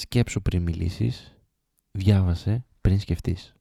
Σκέψου πριν μιλήσεις, διάβασε πριν σκεφτείς.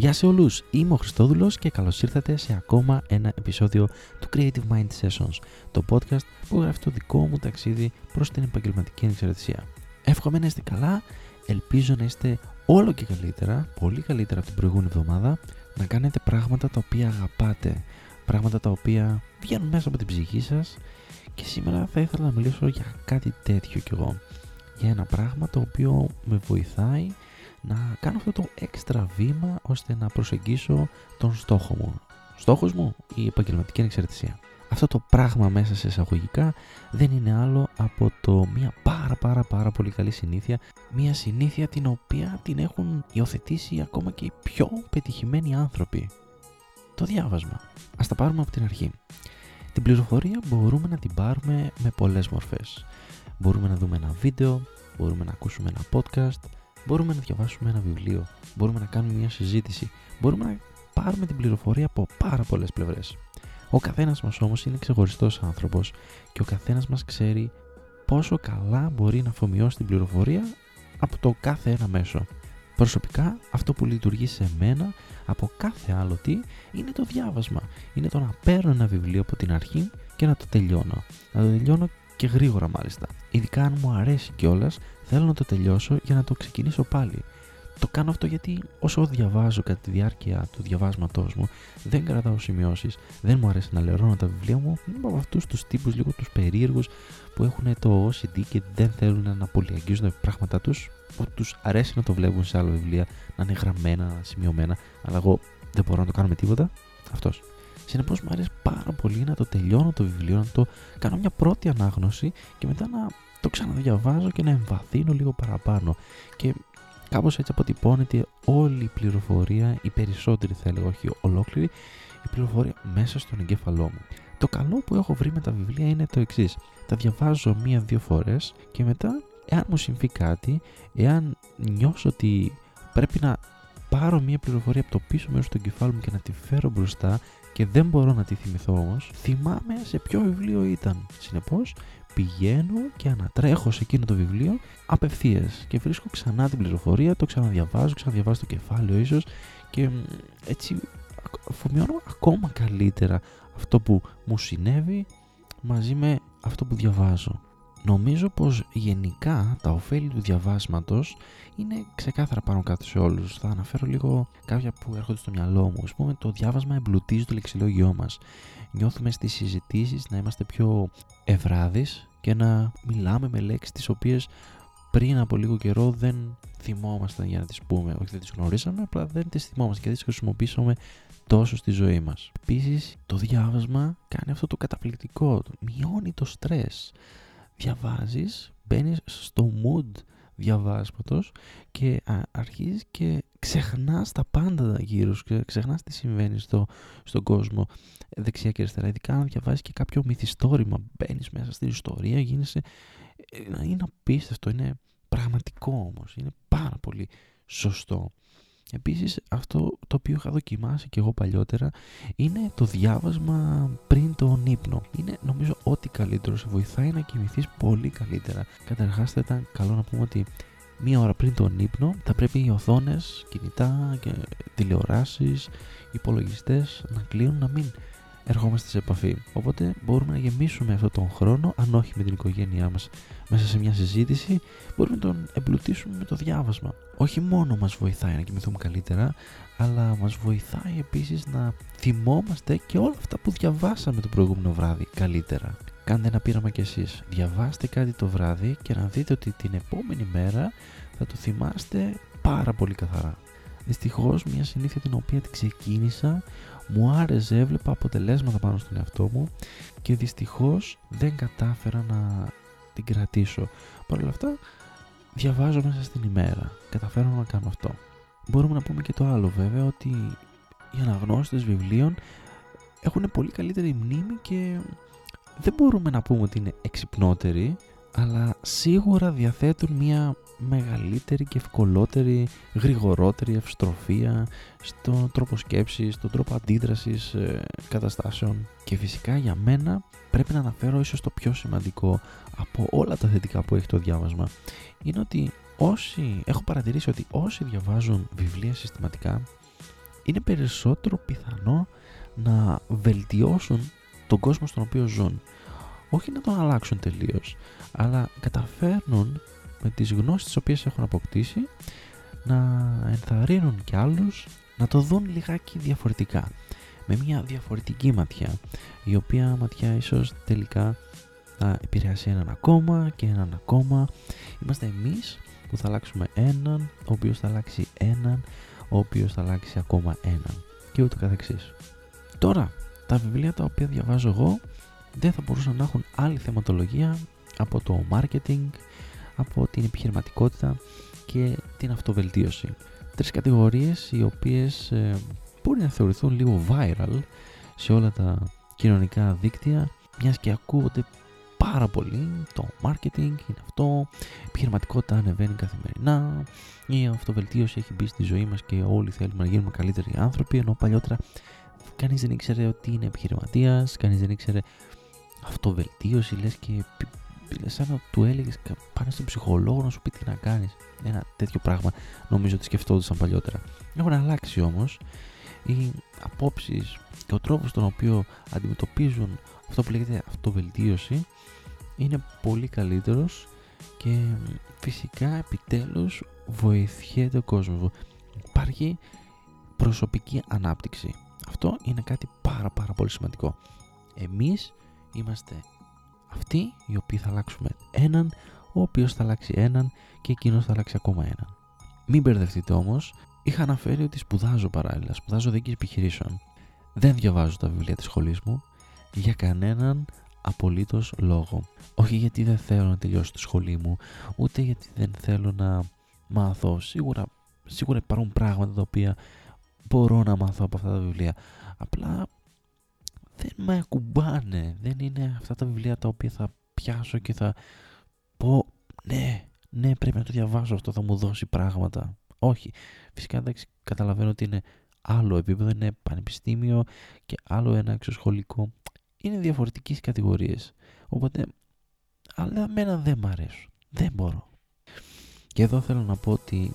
Γεια σε όλους, είμαι ο Χριστόδουλος και καλώς ήρθατε σε ακόμα ένα επεισόδιο του Creative Mind Sessions, το podcast που γράφει το δικό μου ταξίδι προς την επαγγελματική εξαρτησία. Εύχομαι να είστε καλά, ελπίζω να είστε όλο και καλύτερα, πολύ καλύτερα από την προηγούμενη εβδομάδα, να κάνετε πράγματα τα οποία αγαπάτε, πράγματα τα οποία βγαίνουν μέσα από την ψυχή σας και σήμερα θα ήθελα να μιλήσω για κάτι τέτοιο κι εγώ. Για ένα πράγμα το οποίο με βοηθάει να κάνω αυτό το έξτρα βήμα ώστε να προσεγγίσω τον στόχο μου. Στόχος μου η επαγγελματική ανεξαρτησία. Αυτό το πράγμα μέσα σε εισαγωγικά δεν είναι άλλο από το μια πάρα πάρα πάρα πολύ καλή συνήθεια μια συνήθεια την οποία την έχουν υιοθετήσει ακόμα και οι πιο πετυχημένοι άνθρωποι. Το διάβασμα. Ας τα πάρουμε από την αρχή. Την πληροφορία μπορούμε να την πάρουμε με πολλές μορφές. Μπορούμε να δούμε ένα βίντεο, μπορούμε να ακούσουμε ένα podcast, Μπορούμε να διαβάσουμε ένα βιβλίο, μπορούμε να κάνουμε μια συζήτηση, μπορούμε να πάρουμε την πληροφορία από πάρα πολλές πλευρές. Ο καθένας μας όμως είναι ξεχωριστός άνθρωπος και ο καθένας μας ξέρει πόσο καλά μπορεί να αφομοιώσει την πληροφορία από το κάθε ένα μέσο. Προσωπικά, αυτό που λειτουργεί σε μένα από κάθε άλλο τι είναι το διάβασμα. Είναι το να παίρνω ένα βιβλίο από την αρχή και να το τελειώνω. Να το τελειώνω και γρήγορα μάλιστα. Ειδικά αν μου αρέσει κιόλας, θέλω να το τελειώσω για να το ξεκινήσω πάλι. Το κάνω αυτό γιατί όσο διαβάζω κατά τη διάρκεια του διαβάσματός μου, δεν κρατάω σημειώσεις, δεν μου αρέσει να λερώνω τα βιβλία μου. Είμαι από αυτούς τους τύπους λίγο τους περίεργους που έχουν το OCD και δεν θέλουν να πολυαγγίζουν τα πράγματα τους, που τους αρέσει να το βλέπουν σε άλλα βιβλία, να είναι γραμμένα, σημειωμένα, αλλά εγώ δεν μπορώ να το κάνω με τίποτα. Αυτός. Συνεπώ μου αρέσει πάρα πολύ να το τελειώνω το βιβλίο, να το κάνω μια πρώτη ανάγνωση και μετά να το ξαναδιαβάζω και να εμβαθύνω λίγο παραπάνω. Και κάπως έτσι αποτυπώνεται όλη η πληροφορία, η περισσότερη θα έλεγα, όχι ολόκληρη, η πληροφορία μέσα στον εγκέφαλό μου. Το καλό που έχω βρει με τα βιβλία είναι το εξής. Τα διαβάζω μία-δύο φορές και μετά, εάν μου συμβεί κάτι, εάν νιώσω ότι πρέπει να πάρω μία πληροφορία από το πίσω μέρος του εγκεφάλου μου και να τη φέρω μπροστά και δεν μπορώ να τη θυμηθώ όμως, θυμάμαι σε ποιο βιβλίο ήταν. Συνεπώς, πηγαίνω και ανατρέχω σε εκείνο το βιβλίο απευθείας και βρίσκω ξανά την πληροφορία, το ξαναδιαβάζω, ξαναδιαβάζω το κεφάλαιο ίσως και έτσι αφομοιώνω ακόμα καλύτερα αυτό που μου συνέβη μαζί με αυτό που διαβάζω. Νομίζω πως γενικά τα ωφέλη του διαβάσματος είναι ξεκάθαρα πάνω κάτω σε όλους. Θα αναφέρω λίγο κάποια που έρχονται στο μυαλό μου. Ας πούμε το διάβασμα εμπλουτίζει το λεξιλόγιό μας. Νιώθουμε στις συζητήσεις να είμαστε πιο ευράδεις και να μιλάμε με λέξεις τις οποίες πριν από λίγο καιρό δεν θυμόμασταν για να τις πούμε. Όχι δεν τις γνωρίσαμε, απλά δεν τις θυμόμαστε και τις χρησιμοποιήσαμε τόσο στη ζωή μας. Επίσης, το διάβασμα κάνει αυτό το καταπληκτικό. Μειώνει το στρες διαβάζεις, μπαίνεις στο mood διαβάσματος και α, αρχίζεις και ξεχνάς τα πάντα γύρω σου και ξεχνάς τι συμβαίνει στο, στον κόσμο δεξιά και αριστερά. Ειδικά αν διαβάζεις και κάποιο μυθιστόρημα, μπαίνεις μέσα στην ιστορία, γίνεσαι... Ε, είναι απίστευτο, είναι πραγματικό όμως, είναι πάρα πολύ σωστό. Επίσης αυτό το οποίο είχα δοκιμάσει και εγώ παλιότερα είναι το διάβασμα πριν τον ύπνο. Είναι νομίζω ό,τι καλύτερο σε βοηθάει να κοιμηθείς πολύ καλύτερα. Καταρχάς θα ήταν καλό να πούμε ότι μία ώρα πριν τον ύπνο θα πρέπει οι οθόνες, κινητά και τηλεοράσεις, υπολογιστές να κλείνουν να μην ερχόμαστε σε επαφή. Οπότε μπορούμε να γεμίσουμε αυτόν τον χρόνο, αν όχι με την οικογένειά μας, μέσα σε μια συζήτηση, μπορούμε να τον εμπλουτίσουμε με το διάβασμα. Όχι μόνο μας βοηθάει να κοιμηθούμε καλύτερα, αλλά μας βοηθάει επίσης να θυμόμαστε και όλα αυτά που διαβάσαμε το προηγούμενο βράδυ καλύτερα. Κάντε ένα πείραμα κι εσείς. Διαβάστε κάτι το βράδυ και να δείτε ότι την επόμενη μέρα θα το θυμάστε πάρα πολύ καθαρά. Δυστυχώς, μια συνήθεια την οποία την ξεκίνησα μου άρεσε, έβλεπα αποτελέσματα πάνω στον εαυτό μου και δυστυχώς δεν κατάφερα να την κρατήσω. Παρ' όλα αυτά διαβάζω μέσα στην ημέρα, καταφέρω να κάνω αυτό. Μπορούμε να πούμε και το άλλο βέβαια ότι οι αναγνώστες βιβλίων έχουν πολύ καλύτερη μνήμη και δεν μπορούμε να πούμε ότι είναι εξυπνότεροι, αλλά σίγουρα διαθέτουν μια μεγαλύτερη και ευκολότερη, γρηγορότερη ευστροφία στον τρόπο σκέψης, στον τρόπο αντίδρασης ε, καταστάσεων. Και φυσικά για μένα πρέπει να αναφέρω ίσως το πιο σημαντικό από όλα τα θετικά που έχει το διάβασμα είναι ότι όσοι, έχω παρατηρήσει ότι όσοι διαβάζουν βιβλία συστηματικά είναι περισσότερο πιθανό να βελτιώσουν τον κόσμο στον οποίο ζουν. Όχι να τον αλλάξουν τελείως, αλλά καταφέρνουν με τις γνώσεις τις οποίες έχουν αποκτήσει να ενθαρρύνουν και άλλους να το δουν λιγάκι διαφορετικά. Με μια διαφορετική ματιά η οποία ματιά ίσως τελικά θα επηρεάσει έναν ακόμα και έναν ακόμα. Είμαστε εμείς που θα αλλάξουμε έναν ο οποίος θα αλλάξει έναν ο οποίος θα αλλάξει ακόμα έναν και ούτω καθεξής. Τώρα τα βιβλία τα οποία διαβάζω εγώ δεν θα μπορούσαν να έχουν άλλη θεματολογία από το marketing από την επιχειρηματικότητα και την αυτοβελτίωση. Τρεις κατηγορίες οι οποίες ε, μπορεί να θεωρηθούν λίγο viral σε όλα τα κοινωνικά δίκτυα μιας και ακούγονται πάρα πολύ το marketing είναι αυτό, η επιχειρηματικότητα ανεβαίνει καθημερινά η αυτοβελτίωση έχει μπει στη ζωή μας και όλοι θέλουμε να γίνουμε καλύτεροι άνθρωποι ενώ παλιότερα κανείς δεν ήξερε ότι είναι επιχειρηματίας, κανείς δεν ήξερε αυτοβελτίωση λες και σαν να του έλεγες πάνω στον ψυχολόγο να σου πει τι να κάνεις. Ένα τέτοιο πράγμα νομίζω ότι σκεφτόντουσαν παλιότερα. Έχουν αλλάξει όμως οι απόψεις και ο τρόπος στον οποίο αντιμετωπίζουν αυτό που λέγεται αυτοβελτίωση είναι πολύ καλύτερος και φυσικά επιτέλους βοηθιέται ο κόσμος. Υπάρχει προσωπική ανάπτυξη. Αυτό είναι κάτι πάρα πάρα πολύ σημαντικό. Εμείς είμαστε αυτοί οι οποίοι θα αλλάξουμε έναν, ο οποίος θα αλλάξει έναν και εκείνος θα αλλάξει ακόμα έναν. Μην μπερδευτείτε όμως, είχα αναφέρει ότι σπουδάζω παράλληλα, σπουδάζω δίκη επιχειρήσεων. Δεν διαβάζω τα βιβλία της σχολής μου για κανέναν απολύτως λόγο. Όχι γιατί δεν θέλω να τελειώσω τη σχολή μου, ούτε γιατί δεν θέλω να μάθω. Σίγουρα, σίγουρα υπάρχουν πράγματα τα οποία μπορώ να μάθω από αυτά τα βιβλία. Απλά δεν με ακουμπάνε. Δεν είναι αυτά τα βιβλία τα οποία θα πιάσω και θα πω ναι, ναι πρέπει να το διαβάσω αυτό θα μου δώσει πράγματα. Όχι. Φυσικά εντάξει καταλαβαίνω ότι είναι άλλο επίπεδο, είναι πανεπιστήμιο και άλλο ένα εξωσχολικό. Είναι διαφορετικές κατηγορίες. Οπότε, αλλά εμένα δεν μ' αρέσουν. Δεν μπορώ. Και εδώ θέλω να πω ότι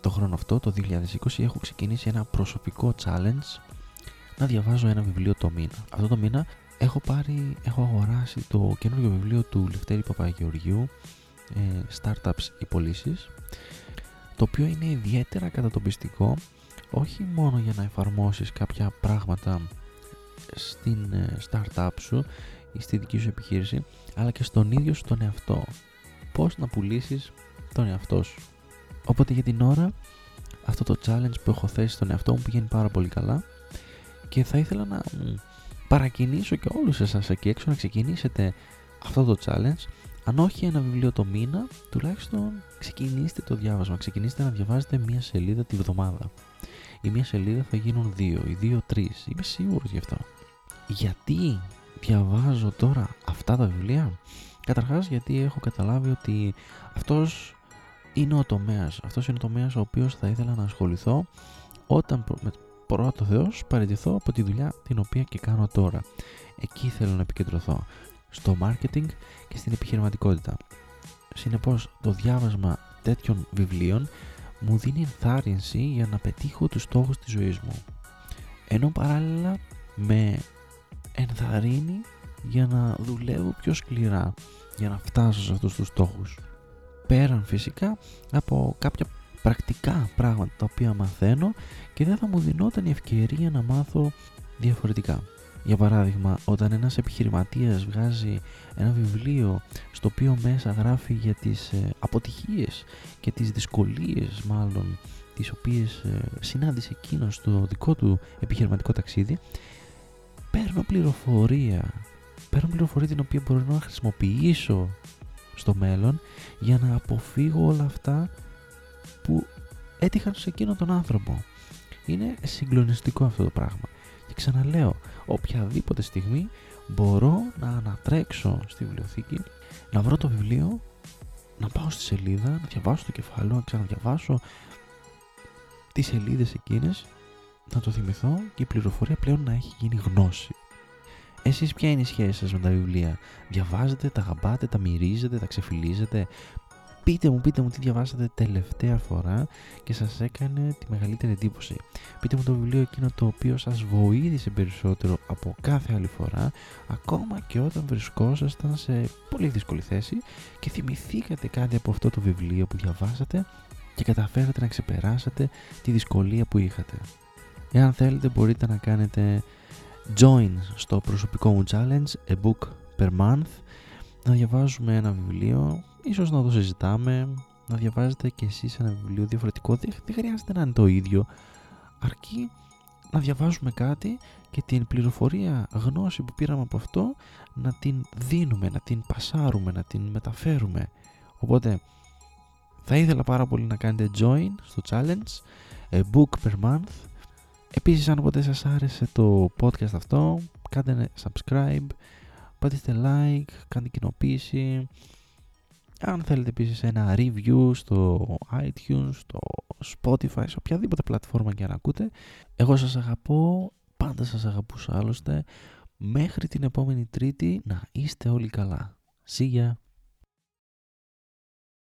το χρόνο αυτό, το 2020, έχω ξεκινήσει ένα προσωπικό challenge να διαβάζω ένα βιβλίο το μήνα. Αυτό το μήνα έχω πάρει, έχω αγοράσει το καινούργιο βιβλίο του Λευτέρη Παπαγεωργίου ε, Startups οι πωλήσεις, το οποίο είναι ιδιαίτερα κατατοπιστικό όχι μόνο για να εφαρμόσεις κάποια πράγματα στην ε, startup σου ή στη δική σου επιχείρηση αλλά και στον ίδιο σου τον εαυτό. Πώς να πουλήσεις τον εαυτό σου. Οπότε για την ώρα αυτό το challenge που έχω θέσει στον εαυτό μου πηγαίνει πάρα πολύ καλά και θα ήθελα να παρακινήσω και όλους εσάς εκεί έξω να ξεκινήσετε αυτό το challenge. Αν όχι ένα βιβλίο το μήνα τουλάχιστον ξεκινήστε το διάβασμα. Ξεκινήστε να διαβάζετε μία σελίδα τη βδομάδα. Η μία σελίδα θα γίνουν δύο ή δύο τρεις. Είμαι σίγουρος γι' αυτό. Γιατί διαβάζω τώρα αυτά τα βιβλία; Καταρχάς γιατί έχω καταλάβει ότι αυτός είναι ο τομέας. Αυτός είναι ο τομέας ο οποίος θα ήθελα να ασχοληθώ όταν πρώτο Θεός παραιτηθώ από τη δουλειά την οποία και κάνω τώρα. Εκεί θέλω να επικεντρωθώ. Στο marketing και στην επιχειρηματικότητα. Συνεπώς το διάβασμα τέτοιων βιβλίων μου δίνει ενθάρρυνση για να πετύχω τους στόχους της ζωής μου. Ενώ παράλληλα με ενθαρρύνει για να δουλεύω πιο σκληρά για να φτάσω σε αυτούς τους στόχους. Πέραν φυσικά από κάποια πρακτικά πράγματα τα οποία μαθαίνω και δεν θα μου δινόταν η ευκαιρία να μάθω διαφορετικά. Για παράδειγμα, όταν ένας επιχειρηματίας βγάζει ένα βιβλίο στο οποίο μέσα γράφει για τις ε, αποτυχίες και τις δυσκολίες μάλλον τις οποίες ε, συνάντησε εκείνος στο δικό του επιχειρηματικό ταξίδι παίρνω πληροφορία παίρνω πληροφορία την οποία μπορώ να χρησιμοποιήσω στο μέλλον για να αποφύγω όλα αυτά που έτυχαν σε εκείνον τον άνθρωπο. Είναι συγκλονιστικό αυτό το πράγμα. Και ξαναλέω, οποιαδήποτε στιγμή μπορώ να τρέξω στη βιβλιοθήκη, να βρω το βιβλίο, να πάω στη σελίδα, να διαβάσω το κεφάλαιο, να ξαναδιαβάσω τις σελίδες εκείνες, να το θυμηθώ και η πληροφορία πλέον να έχει γίνει γνώση. Εσείς ποια είναι η σχέση σας με τα βιβλία; Διαβάζετε, τα γαμπάτε, τα μυρίζετε, τα ξεφυλίζετε; Πείτε μου, πείτε μου τι διαβάσατε τελευταία φορά και σας έκανε τη μεγαλύτερη εντύπωση. Πείτε μου το βιβλίο εκείνο το οποίο σας βοήθησε περισσότερο από κάθε άλλη φορά, ακόμα και όταν βρισκόσασταν σε πολύ δύσκολη θέση και θυμηθήκατε κάτι από αυτό το βιβλίο που διαβάσατε και καταφέρατε να ξεπεράσετε τη δυσκολία που είχατε. Εάν θέλετε μπορείτε να κάνετε join στο προσωπικό μου challenge a book per month να διαβάζουμε ένα βιβλίο ίσως να το συζητάμε να διαβάζετε και εσείς ένα βιβλίο διαφορετικό. Δεν, χρειάζεται να είναι το ίδιο. Αρκεί να διαβάζουμε κάτι και την πληροφορία γνώση που πήραμε από αυτό να την δίνουμε, να την πασάρουμε, να την μεταφέρουμε. Οπότε θα ήθελα πάρα πολύ να κάνετε join στο challenge a book per month. Επίσης αν ποτέ σας άρεσε το podcast αυτό κάντε subscribe πατήστε like, κάντε κοινοποίηση αν θέλετε επίσης ένα review στο iTunes, στο Spotify, σε οποιαδήποτε πλατφόρμα και αν ακούτε εγώ σας αγαπώ, πάντα σας αγαπούσα άλλωστε μέχρι την επόμενη τρίτη να είστε όλοι καλά See ya!